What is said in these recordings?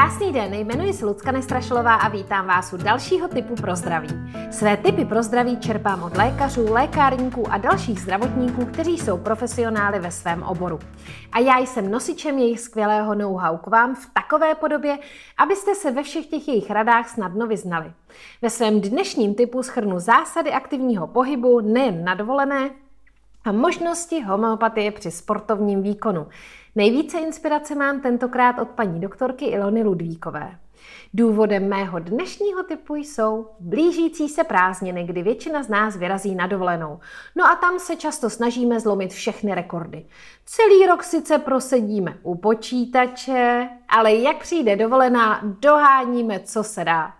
Krásný den, jmenuji se Lucka Nestrašlová a vítám vás u dalšího typu pro zdraví. Své typy pro zdraví čerpám od lékařů, lékárníků a dalších zdravotníků, kteří jsou profesionály ve svém oboru. A já jsem nosičem jejich skvělého know-how k vám v takové podobě, abyste se ve všech těch jejich radách snadno vyznali. Ve svém dnešním typu schrnu zásady aktivního pohybu nejen na dovolené, a možnosti homeopatie při sportovním výkonu. Nejvíce inspirace mám tentokrát od paní doktorky Ilony Ludvíkové. Důvodem mého dnešního typu jsou blížící se prázdniny, kdy většina z nás vyrazí na dovolenou. No a tam se často snažíme zlomit všechny rekordy. Celý rok sice prosedíme u počítače, ale jak přijde dovolená, doháníme, co se dá.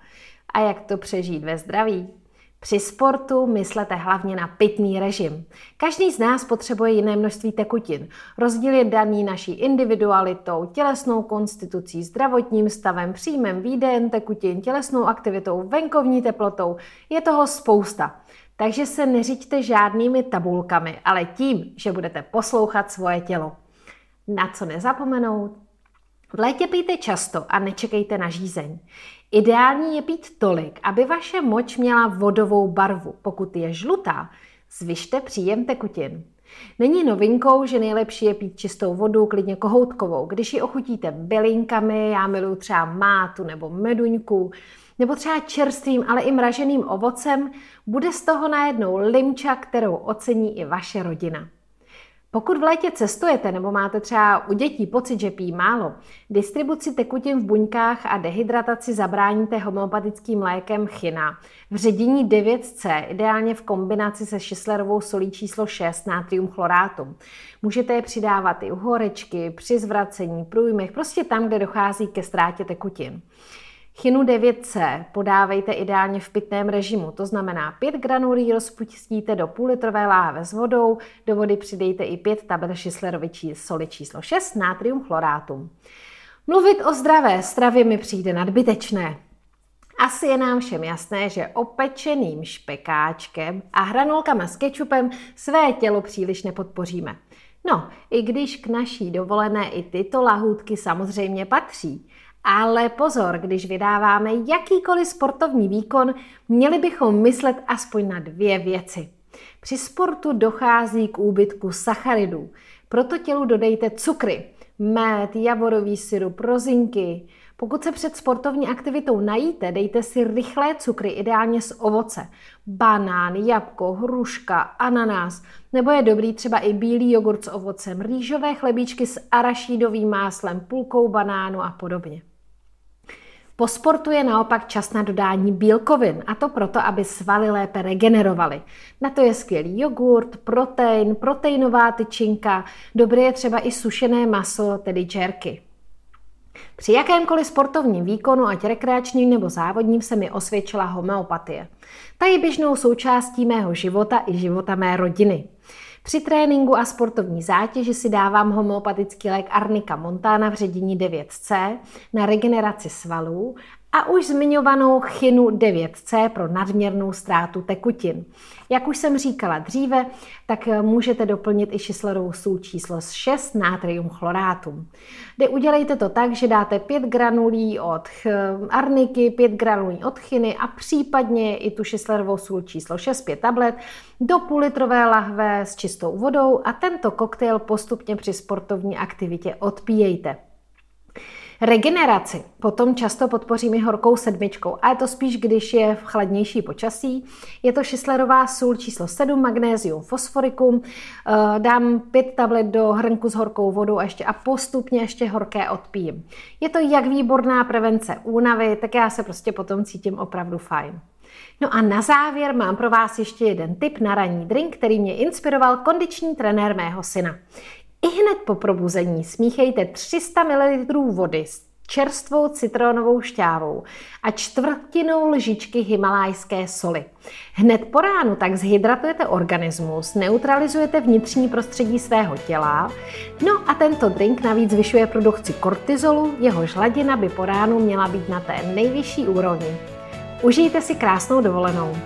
A jak to přežít ve zdraví? Při sportu myslete hlavně na pitný režim. Každý z nás potřebuje jiné množství tekutin. Rozdíl je daný naší individualitou, tělesnou konstitucí, zdravotním stavem, příjmem, výdejem tekutin, tělesnou aktivitou, venkovní teplotou. Je toho spousta. Takže se neřiďte žádnými tabulkami, ale tím, že budete poslouchat svoje tělo. Na co nezapomenout? V létě pijte často a nečekejte na žízeň. Ideální je pít tolik, aby vaše moč měla vodovou barvu. Pokud je žlutá, zvyšte příjem tekutin. Není novinkou, že nejlepší je pít čistou vodu, klidně kohoutkovou. Když ji ochutíte bylinkami, já miluji třeba mátu nebo meduňku, nebo třeba čerstvým, ale i mraženým ovocem, bude z toho najednou limča, kterou ocení i vaše rodina. Pokud v létě cestujete nebo máte třeba u dětí pocit, že pijí málo, distribuci tekutin v buňkách a dehydrataci zabráníte homeopatickým lékem china. V ředění 9C, ideálně v kombinaci se šislerovou solí číslo 6 natrium chlorátu. Můžete je přidávat i u horečky, při zvracení, průjmech, prostě tam, kde dochází ke ztrátě tekutin. Chinu 9C podávejte ideálně v pitném režimu, to znamená 5 granulí rozpustíte do půl litrové láhve s vodou, do vody přidejte i 5 tablet Šislerovi soli číslo 6 natrium chlorátum. Mluvit o zdravé stravě mi přijde nadbytečné. Asi je nám všem jasné, že opečeným špekáčkem a hranolkama s kečupem své tělo příliš nepodpoříme. No, i když k naší dovolené i tyto lahůdky samozřejmě patří. Ale pozor, když vydáváme jakýkoliv sportovní výkon, měli bychom myslet aspoň na dvě věci. Při sportu dochází k úbytku sacharidů, proto tělu dodejte cukry, med, javorový syrup, rozinky. Pokud se před sportovní aktivitou najíte, dejte si rychlé cukry, ideálně z ovoce. Banán, jabko, hruška, ananás, nebo je dobrý třeba i bílý jogurt s ovocem, rýžové chlebíčky s arašídovým máslem, půlkou banánu a podobně. Po sportu je naopak čas na dodání bílkovin, a to proto, aby svaly lépe regenerovaly. Na to je skvělý jogurt, protein, proteinová tyčinka, dobré je třeba i sušené maso, tedy džerky. Při jakémkoliv sportovním výkonu, ať rekreačním nebo závodním, se mi osvědčila homeopatie. Ta je běžnou součástí mého života i života mé rodiny. Při tréninku a sportovní zátěži si dávám homeopatický lék Arnika montana v ředění 9C na regeneraci svalů a už zmiňovanou chynu 9C pro nadměrnou ztrátu tekutin. Jak už jsem říkala dříve, tak můžete doplnit i šislerovou sůl číslo 6 natrium chlorátum. Kdy udělejte to tak, že dáte 5 granulí od arniky, 5 granulí od chyny a případně i tu šislerovou sůl číslo 6, 5 tablet do půl litrové lahve s čistou vodou a tento koktejl postupně při sportovní aktivitě odpíjejte. Regeneraci potom často podpořím i horkou sedmičkou a je to spíš, když je v chladnější počasí. Je to šislerová sůl číslo 7, magnézium, fosforikum. Eh, dám pět tablet do hrnku s horkou vodou a, ještě, a postupně ještě horké odpijím. Je to jak výborná prevence únavy, tak já se prostě potom cítím opravdu fajn. No a na závěr mám pro vás ještě jeden tip na ranní drink, který mě inspiroval kondiční trenér mého syna. I hned po probuzení smíchejte 300 ml vody s čerstvou citronovou šťávou a čtvrtinou lžičky himalajské soli. Hned po ránu tak zhydratujete organismus, neutralizujete vnitřní prostředí svého těla, no a tento drink navíc zvyšuje produkci kortizolu, jehož hladina by po ránu měla být na té nejvyšší úrovni. Užijte si krásnou dovolenou.